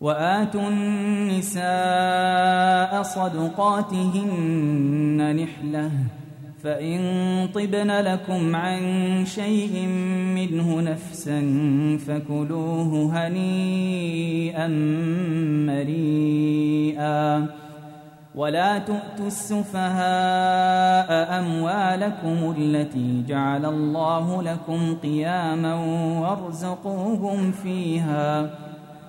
وآتوا النساء صدقاتهن نحلة فإن طبن لكم عن شيء منه نفسا فكلوه هنيئا مريئا. ولا تؤتوا السفهاء أموالكم التي جعل الله لكم قياما وارزقوهم فيها.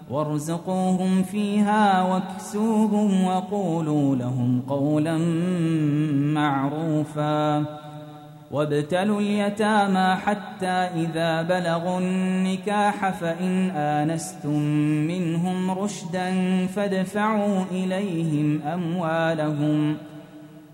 وارزقوهم فيها واكسوهم وقولوا لهم قولا معروفا. وابتلوا اليتامى حتى إذا بلغوا النكاح فإن آنستم منهم رشدا فادفعوا إليهم أموالهم ۖ.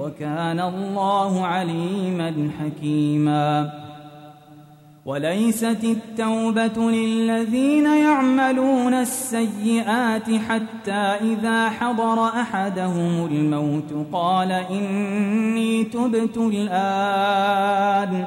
وكان الله عليما حكيما. وليست التوبة للذين يعملون السيئات حتى إذا حضر أحدهم الموت قال إني تبت الآن.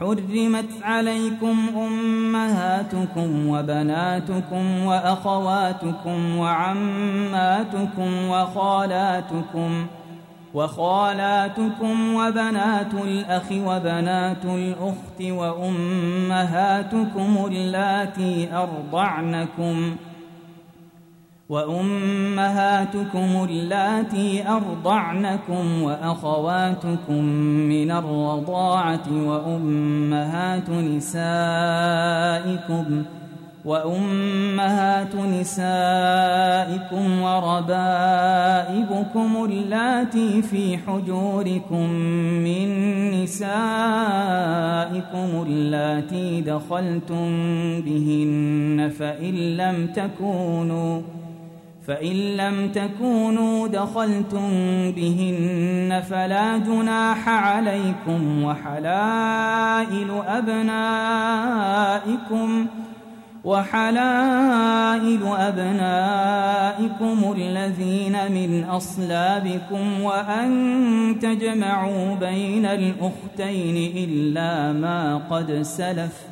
حرمت عليكم أمهاتكم وبناتكم وأخواتكم وعماتكم وخالاتكم وخالاتكم وبنات الأخ وبنات الأخت وأمهاتكم اللاتي أرضعنكم ۖ وأمهاتكم اللاتي أرضعنكم وأخواتكم من الرضاعة وأمهات نسائكم وأمهات نسائكم وربائبكم اللاتي في حجوركم من نسائكم اللاتي دخلتم بهن فإن لم تكونوا فإن لم تكونوا دخلتم بهن فلا جناح عليكم وحلائل أبنائكم وحلائل أبنائكم الذين من أصلابكم وأن تجمعوا بين الأختين إلا ما قد سلف ۖ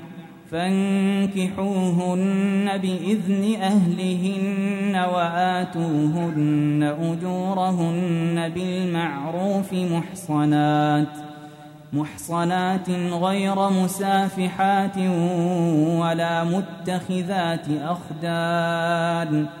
فانكحوهن بإذن أهلهن وآتوهن أجورهن بالمعروف محصنات محصنات غير مسافحات ولا متخذات أخدان.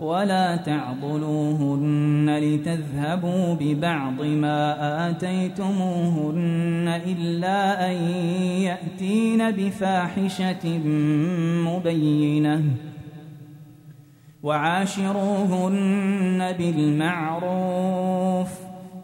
ولا تعضلوهن لتذهبوا ببعض ما آتيتموهن إلا أن يأتين بفاحشة مبينة. وعاشروهن بالمعروف.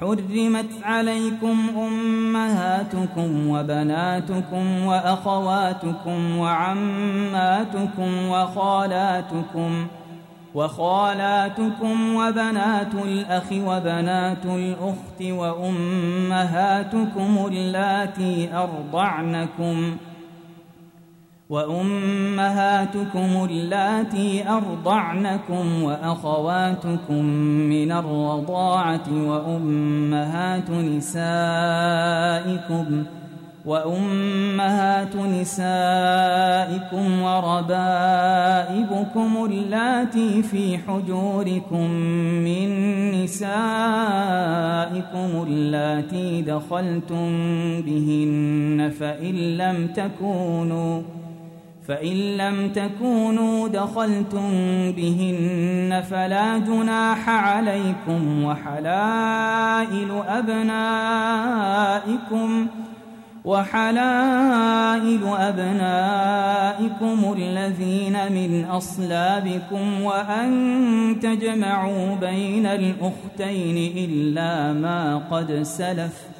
حرمت عليكم أمهاتكم وبناتكم وأخواتكم وعماتكم وخالاتكم وخالاتكم وبنات الأخ وبنات الأخت وأمهاتكم اللاتي أرضعنكم ۖ وأمهاتكم اللاتي أرضعنكم وأخواتكم من الرضاعة وأمهات نسائكم وأمهات نسائكم وربائبكم اللاتي في حجوركم من نسائكم اللاتي دخلتم بهن فإن لم تكونوا فإن لم تكونوا دخلتم بهن فلا جناح عليكم وحلائل أبنائكم وحلائل أبنائكم الذين من أصلابكم وأن تجمعوا بين الأختين إلا ما قد سلف ۖ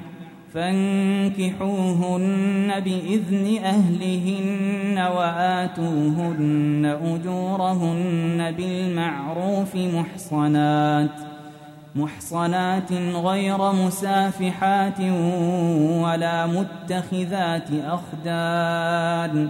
فانكحوهن بإذن أهلهن وآتوهن أجورهن بالمعروف محصنات محصنات غير مسافحات ولا متخذات أخدان.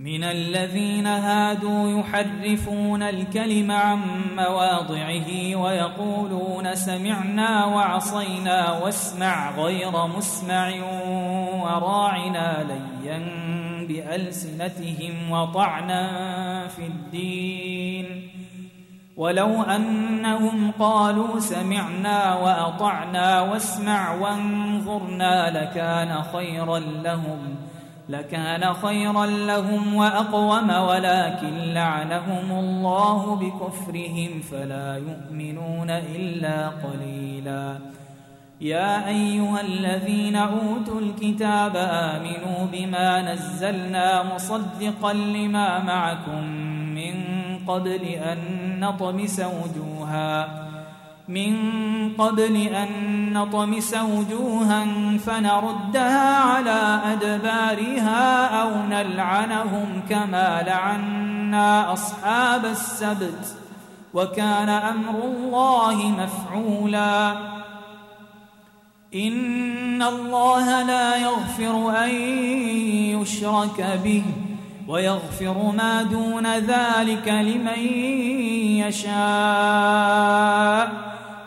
من الذين هادوا يحرفون الكلم عن مواضعه ويقولون سمعنا وعصينا واسمع غير مسمع وراعنا ليا بألسنتهم وطعنا في الدين. ولو أنهم قالوا سمعنا وأطعنا واسمع وانظرنا لكان خيرا لهم ۖ. لكان خيرا لهم وأقوم ولكن لعنهم الله بكفرهم فلا يؤمنون إلا قليلا. يا أيها الذين أوتوا الكتاب آمنوا بما نزلنا مصدقا لما معكم من قبل أن نطمس وجوها. من قبل أن نطمس وجوها فنردها على أدبارها أو نلعنهم كما لعنا أصحاب السبت وكان أمر الله مفعولا. إن الله لا يغفر أن يشرك به ويغفر ما دون ذلك لمن يشاء.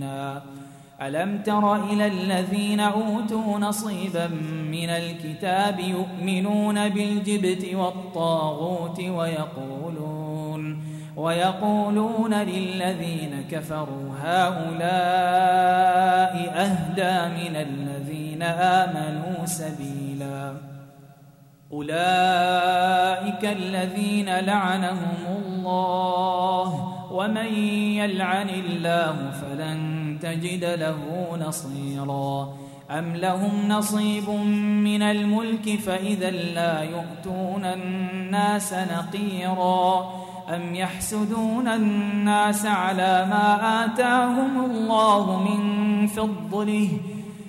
مبينا ألم تر إلى الذين أوتوا نصيبا من الكتاب يؤمنون بالجبت والطاغوت ويقولون ويقولون للذين كفروا هؤلاء أهدى من الذين آمنوا سبيلا أولئك الذين لعنهم الله ومن يلعن الله فلن تجد له نصيرا. أم لهم نصيب من الملك فإذا لا يؤتون الناس نقيراً. أم يحسدون الناس على ما آتاهم الله من فضله.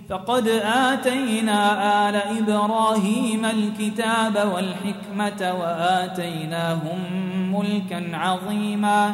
فقد آتينا آل إبراهيم الكتاب والحكمة وآتيناهم ملكا عظيما.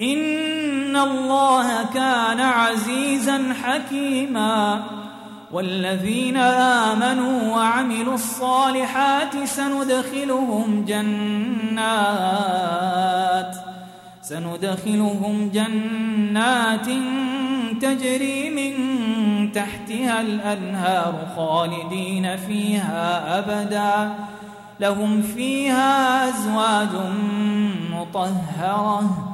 إن الله كان عزيزا حكيما والذين آمنوا وعملوا الصالحات سندخلهم جنات سندخلهم جنات تجري من تحتها الأنهار خالدين فيها أبدا لهم فيها أزواج مطهرة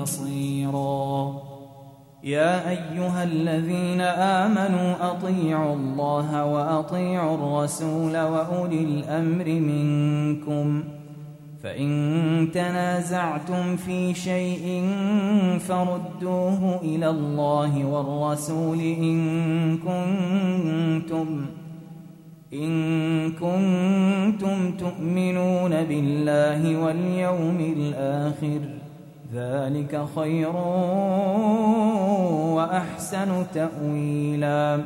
بصيراً. يا أيها الذين آمنوا أطيعوا الله وأطيعوا الرسول وأولي الأمر منكم. فإن تنازعتم في شيء فردوه إلى الله والرسول إن كنتم إن كنتم تؤمنون بالله واليوم الآخر. ذلك خير وأحسن تأويلا.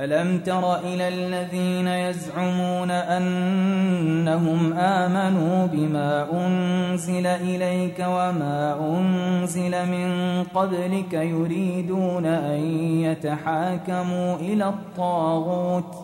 ألم تر إلى الذين يزعمون أنهم آمنوا بما أنزل إليك وما أنزل من قبلك يريدون أن يتحاكموا إلى الطاغوت؟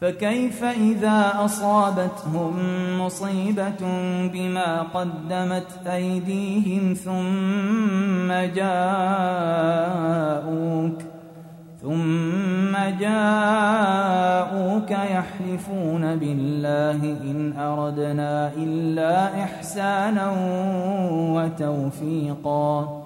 فكيف إذا أصابتهم مصيبة بما قدمت أيديهم ثم جاءوك ثم جاءوك يحلفون بالله إن أردنا إلا إحسانا وتوفيقا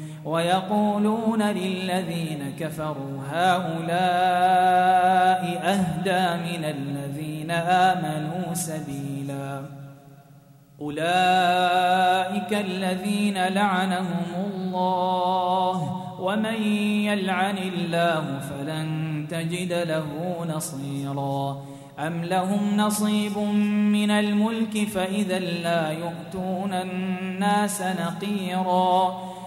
ويقولون للذين كفروا هؤلاء أهدى من الذين آمنوا سبيلا. أولئك الذين لعنهم الله ومن يلعن الله فلن تجد له نصيرا. أم لهم نصيب من الملك فإذا لا يؤتون الناس نقيرا.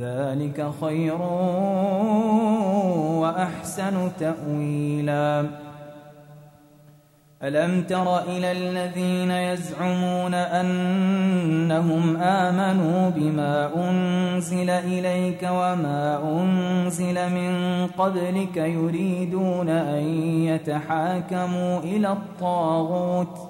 ذلك خير وأحسن تأويلا. ألم تر إلى الذين يزعمون أنهم آمنوا بما أنزل إليك وما أنزل من قبلك يريدون أن يتحاكموا إلى الطاغوت؟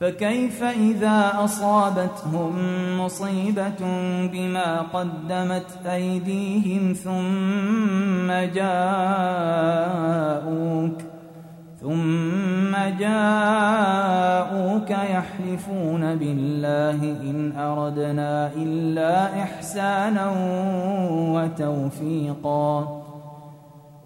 فكيف إذا أصابتهم مصيبة بما قدمت أيديهم ثم جاءوك ثم جاءوك يحلفون بالله إن أردنا إلا إحسانا وتوفيقا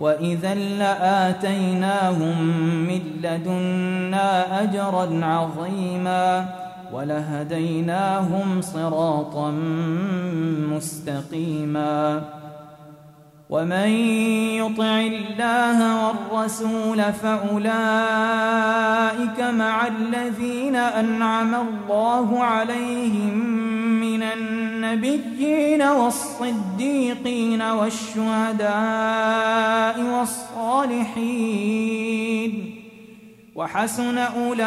وإذا لآتيناهم من لدنا أجرا عظيما ولهديناهم صراطا مستقيما ومن يطع الله والرسول فأولئك مع الذين أنعم الله عليهم من النبيين والصديقين والشهداء والصالحين وحسن أولئك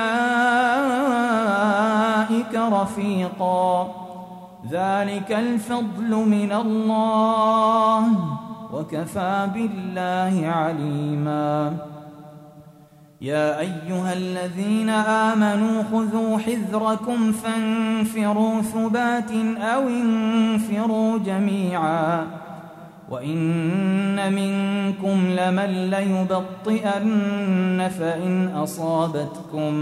رفيقا ذلك الفضل من الله وكفى بالله عليما. يا أيها الذين آمنوا خذوا حذركم فانفروا ثبات أو انفروا جميعا. وإن منكم لمن ليبطئن فإن أصابتكم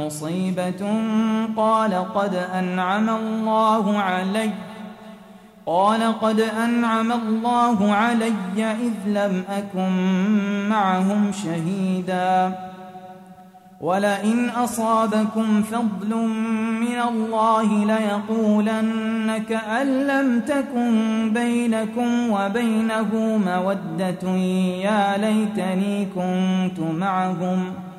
مصيبة قال قد أنعم الله عليّ. قال قد أنعم الله علي إذ لم أكن معهم شهيدا. ولئن أصابكم فضل من الله ليقولن كأن لم تكن بينكم وبينه مودة يا ليتني كنت معهم ۖ.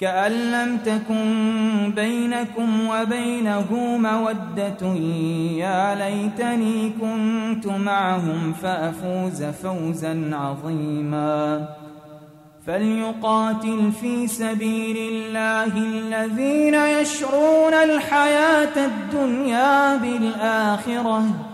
كأن لم تكن بينكم وبينه مودة. يا ليتني كنت معهم فأفوز فوزا عظيما. فليقاتل في سبيل الله الذين يشرون الحياة الدنيا بالآخرة.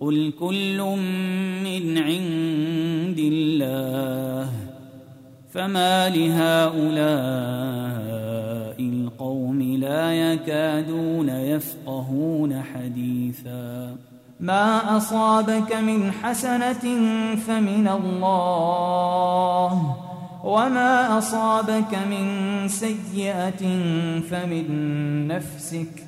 قل كل من عند الله فما لهؤلاء القوم لا يكادون يفقهون حديثا ما اصابك من حسنه فمن الله وما اصابك من سيئه فمن نفسك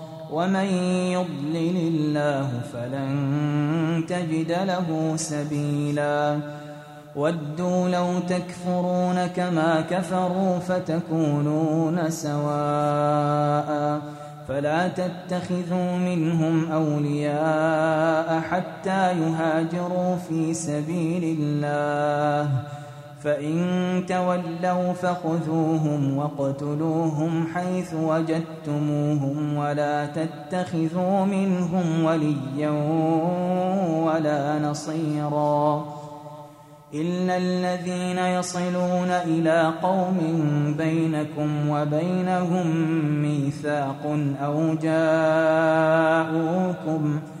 ومن يضلل الله فلن تجد له سبيلا. ودوا لو تكفرون كما كفروا فتكونون سواء. فلا تتخذوا منهم أولياء حتى يهاجروا في سبيل الله. فإن تولوا فخذوهم واقتلوهم حيث وجدتموهم ولا تتخذوا منهم وليا ولا نصيرا إلا الذين يصلون إلى قوم بينكم وبينهم ميثاق أو جاءوكم ۖ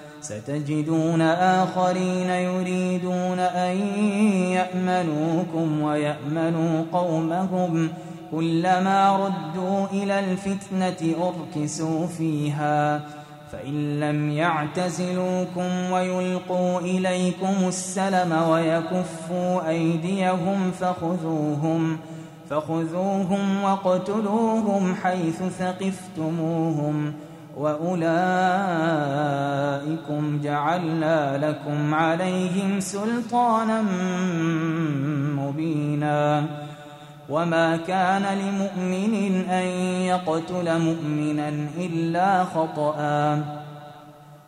ستجدون آخرين يريدون أن يأمنوكم ويأمنوا قومهم كلما ردوا إلى الفتنة أركسوا فيها فإن لم يعتزلوكم ويلقوا إليكم السلم ويكفوا أيديهم فخذوهم فخذوهم واقتلوهم حيث ثقفتموهم ۖ واولئكم جعلنا لكم عليهم سلطانا مبينا وما كان لمؤمن ان يقتل مؤمنا الا خطأ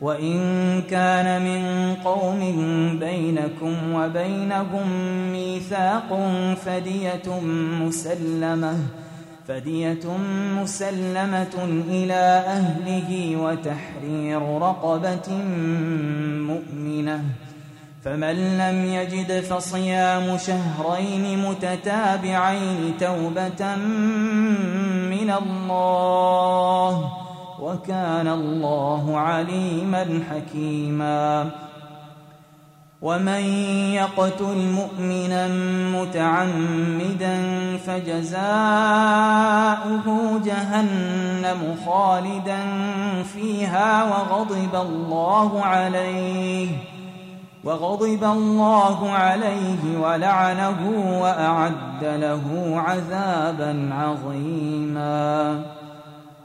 وإن كان من قوم بينكم وبينهم ميثاق فدية مسلمة فدية مسلمة إلى أهله وتحرير رقبة مؤمنة. فمن لم يجد فصيام شهرين متتابعين توبة من الله وكان الله عليما حكيما. ومن يقتل مؤمنا متعمدا فجزاؤه جهنم خالدا فيها وغضب الله عليه وغضب الله عليه ولعنه وأعد له عذابا عظيما.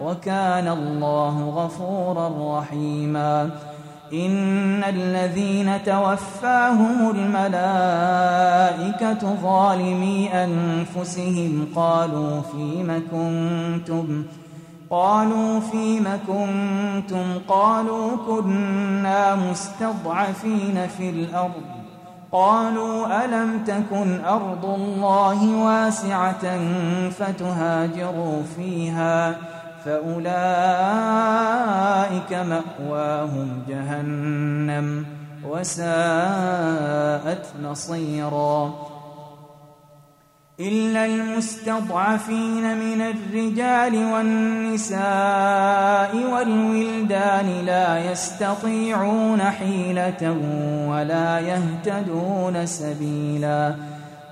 وكان الله غفورا رحيما. إن الذين توفاهم الملائكة ظالمي أنفسهم قالوا فيم كنتم؟ قالوا فيم كنتم؟ قالوا كنا مستضعفين في الأرض. قالوا ألم تكن أرض الله واسعة فتهاجروا فيها؟ فأولئك مأواهم جهنم وساءت مصيرا. إلا المستضعفين من الرجال والنساء والولدان لا يستطيعون حيلة ولا يهتدون سبيلاً.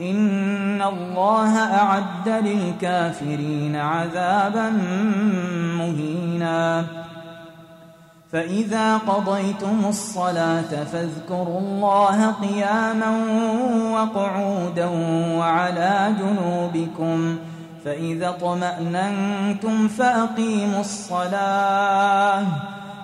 إن الله أعد للكافرين عذابا مهينا. فإذا قضيتم الصلاة فاذكروا الله قياما وقعودا وعلى جنوبكم فإذا طمأننتم فأقيموا الصلاة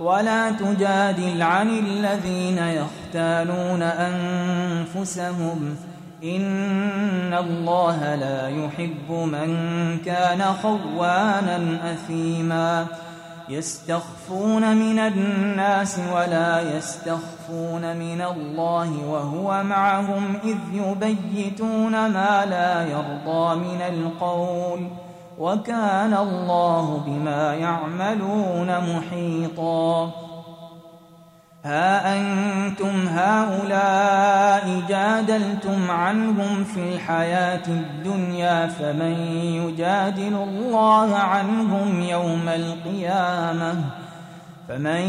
ولا تجادل عن الذين يختالون أنفسهم. إن الله لا يحب من كان خوانا أثيما. يستخفون من الناس ولا يستخفون من الله وهو معهم إذ يبيتون ما لا يرضى من القول. وكان الله بما يعملون محيطا. ها أنتم هؤلاء جادلتم عنهم في الحياة الدنيا فمن يجادل الله عنهم يوم القيامة؟ فمن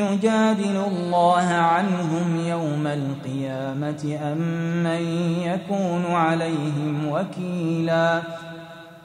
يجادل الله عنهم يوم القيامة أم من يكون عليهم وكيلا؟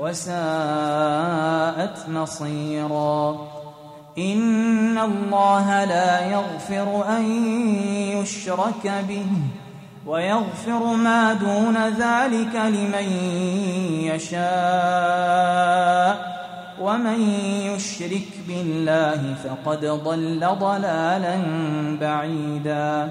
وساءت مصيرا. إن الله لا يغفر أن يشرك به ويغفر ما دون ذلك لمن يشاء. ومن يشرك بالله فقد ضل ضلالا بعيدا.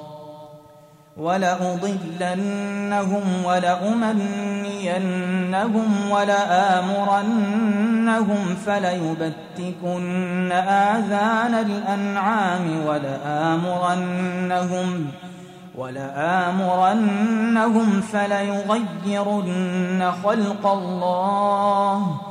ولأضلنهم ولأمنينهم ولآمرنهم فليبتكن آذان الأنعام ولآمرنهم ولآمرنهم فليغيرن خلق الله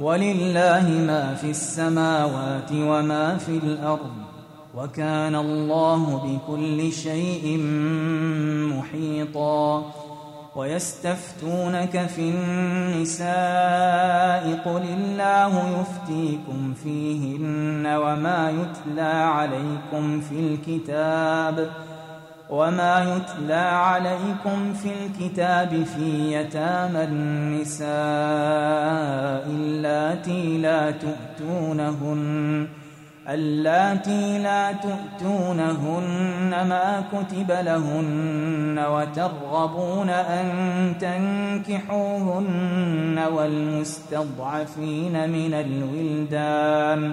ولله ما في السماوات وما في الأرض وكان الله بكل شيء محيطا ويستفتونك في النساء قل الله يفتيكم فيهن وما يتلى عليكم في الكتاب وما يتلى عليكم في الكتاب في يتامى النساء اللاتي لا تؤتونهن اللاتي لا تؤتونهن ما كتب لهن وترغبون أن تنكحوهن والمستضعفين من الولدان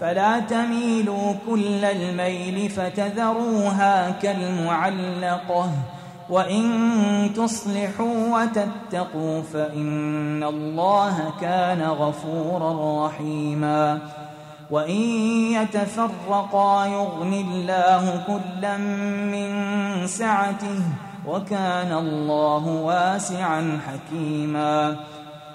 فلا تميلوا كل الميل فتذروها كالمعلقة. وإن تصلحوا وتتقوا فإن الله كان غفورا رحيما. وإن يتفرقا يغن الله كلا من سعته وكان الله واسعا حكيما.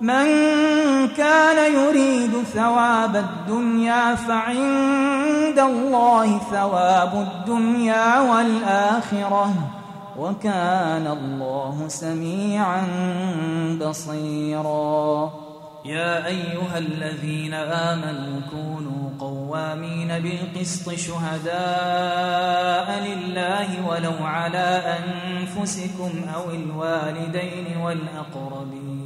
من كان يريد ثواب الدنيا فعند الله ثواب الدنيا والآخرة. وكان الله سميعا بصيرا. يا أيها الذين آمنوا كونوا قوامين بالقسط شهداء لله ولو على أنفسكم أو الوالدين والأقربين.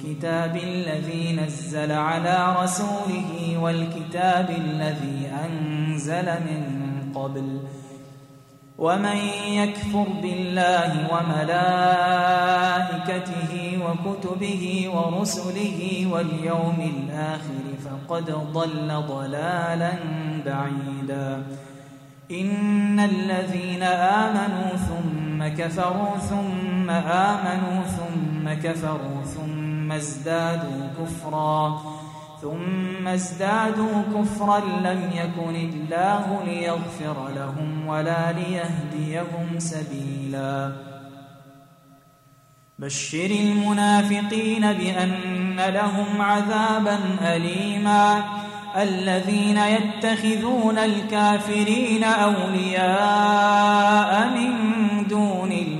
الكتاب الذي نزل على رسوله والكتاب الذي أنزل من قبل. ومن يكفر بالله وملائكته وكتبه ورسله واليوم الآخر فقد ضل ضلالا بعيدا. إن الذين آمنوا ثم كفروا ثم آمنوا ثم كفروا ثم ازدادوا كفرا. ثم ازدادوا كفرا لم يكن الله ليغفر لهم ولا ليهديهم سبيلا. بشر المنافقين بأن لهم عذابا أليما. الذين يتخذون الكافرين أولياء من دون المؤمنين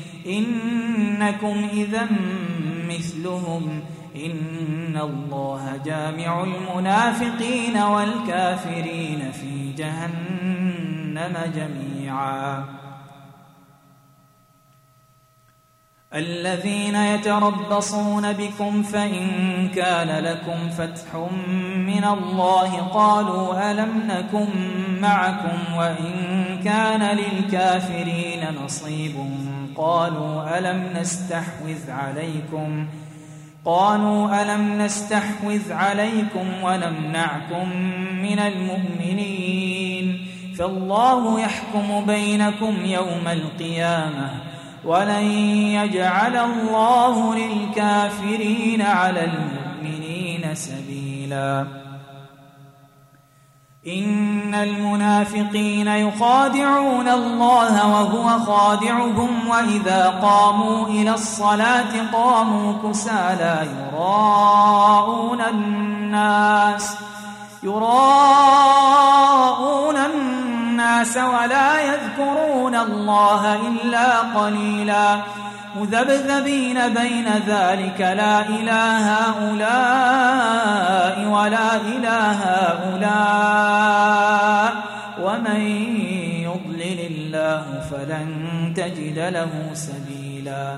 إنكم إذا مثلهم. إن الله جامع المنافقين والكافرين في جهنم جميعا. الذين يتربصون بكم فإن كان لكم فتح من الله قالوا ألم نكن معكم وإن كان للكافرين نصيب قالوا ألم نستحوذ عليكم ۖ قالوا ألم نستحوذ عليكم ونمنعكم من المؤمنين فالله يحكم بينكم يوم القيامة ولن يجعل الله للكافرين على المؤمنين سبيلاً. إن المنافقين يخادعون الله وهو خادعهم وإذا قاموا إلى الصلاة قاموا كسالى يراءون الناس. يراءون الناس. ولا يذكرون الله إلا قليلاً. مذبذبين بين ذلك لا إله هؤلاء ولا إله هؤلاء. ومن يضلل الله فلن تجد له سبيلا.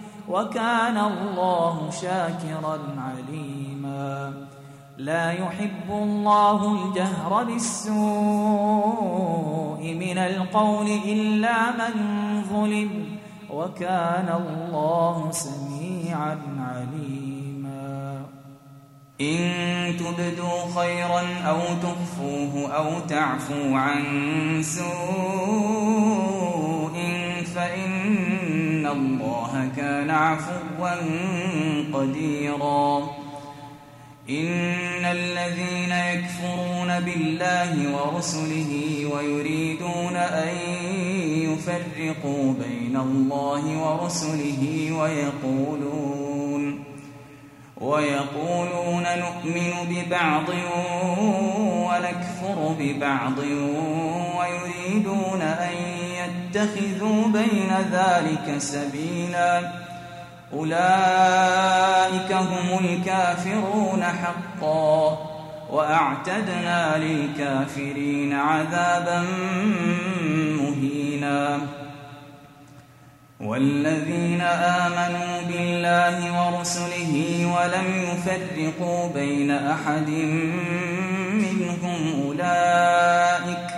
وكان الله شاكرا عليما. لا يحب الله الجهر بالسوء من القول إلا من ظلم وكان الله سميعا عليما. إن تبدوا خيرا أو تخفوه أو تعفوا عن سوء فإن الله كان عفوا قديراً. إن الذين يكفرون بالله ورسله ويريدون أن يفرقوا بين الله ورسله ويقولون ويقولون نؤمن ببعض ونكفر ببعض ويريدون أن يتخذوا بين ذلك سبيلاً. أولئك هم الكافرون حقا وأعتدنا للكافرين عذابا مهينا. والذين آمنوا بالله ورسله ولم يفرقوا بين أحد منهم أولئك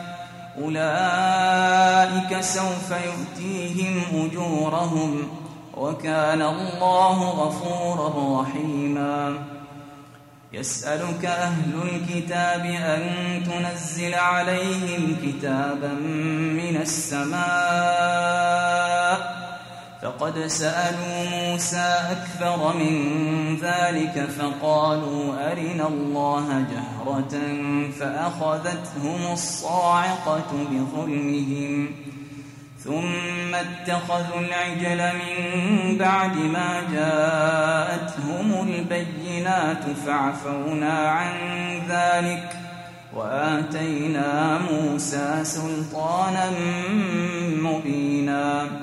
أولئك سوف يؤتيهم أجورهم وكان الله غفورا رحيما. يسألك أهل الكتاب أن تنزل عليهم كتابا من السماء فقد سألوا موسى أكثر من ذلك فقالوا أرنا الله جهرة فأخذتهم الصاعقة بظلمهم ثم اتخذوا العجل من بعد ما جاءتهم البينات فعفونا عن ذلك وآتينا موسى سلطانا مبينا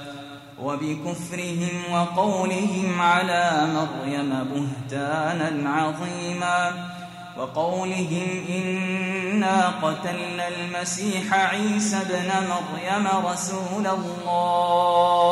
وبكفرهم وقولهم على مريم بهتانا عظيما وقولهم إنا قتلنا المسيح عيسى ابن مريم رسول الله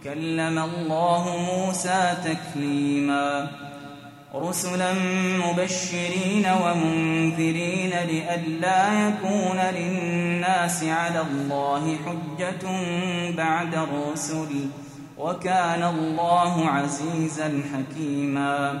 وكلم الله موسى تكليما. رسلا مبشرين ومنذرين لئلا يكون للناس على الله حجة بعد الرسل وكان الله عزيزا حكيما.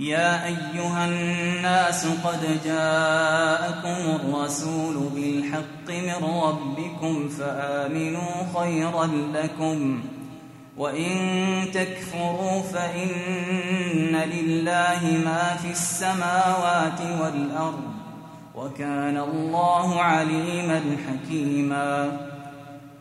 يا أيها الناس قد جاءكم الرسول بالحق من ربكم فآمنوا خيرا لكم وإن تكفروا فإن لله ما في السماوات والأرض وكان الله عليما حكيما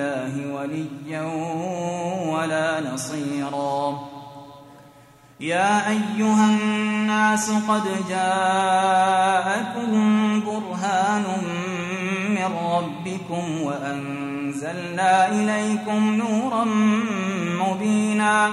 الله وليا ولا نصيرا. يا أيها الناس قد جاءكم برهان من ربكم وأنزلنا إليكم نورا مبينا.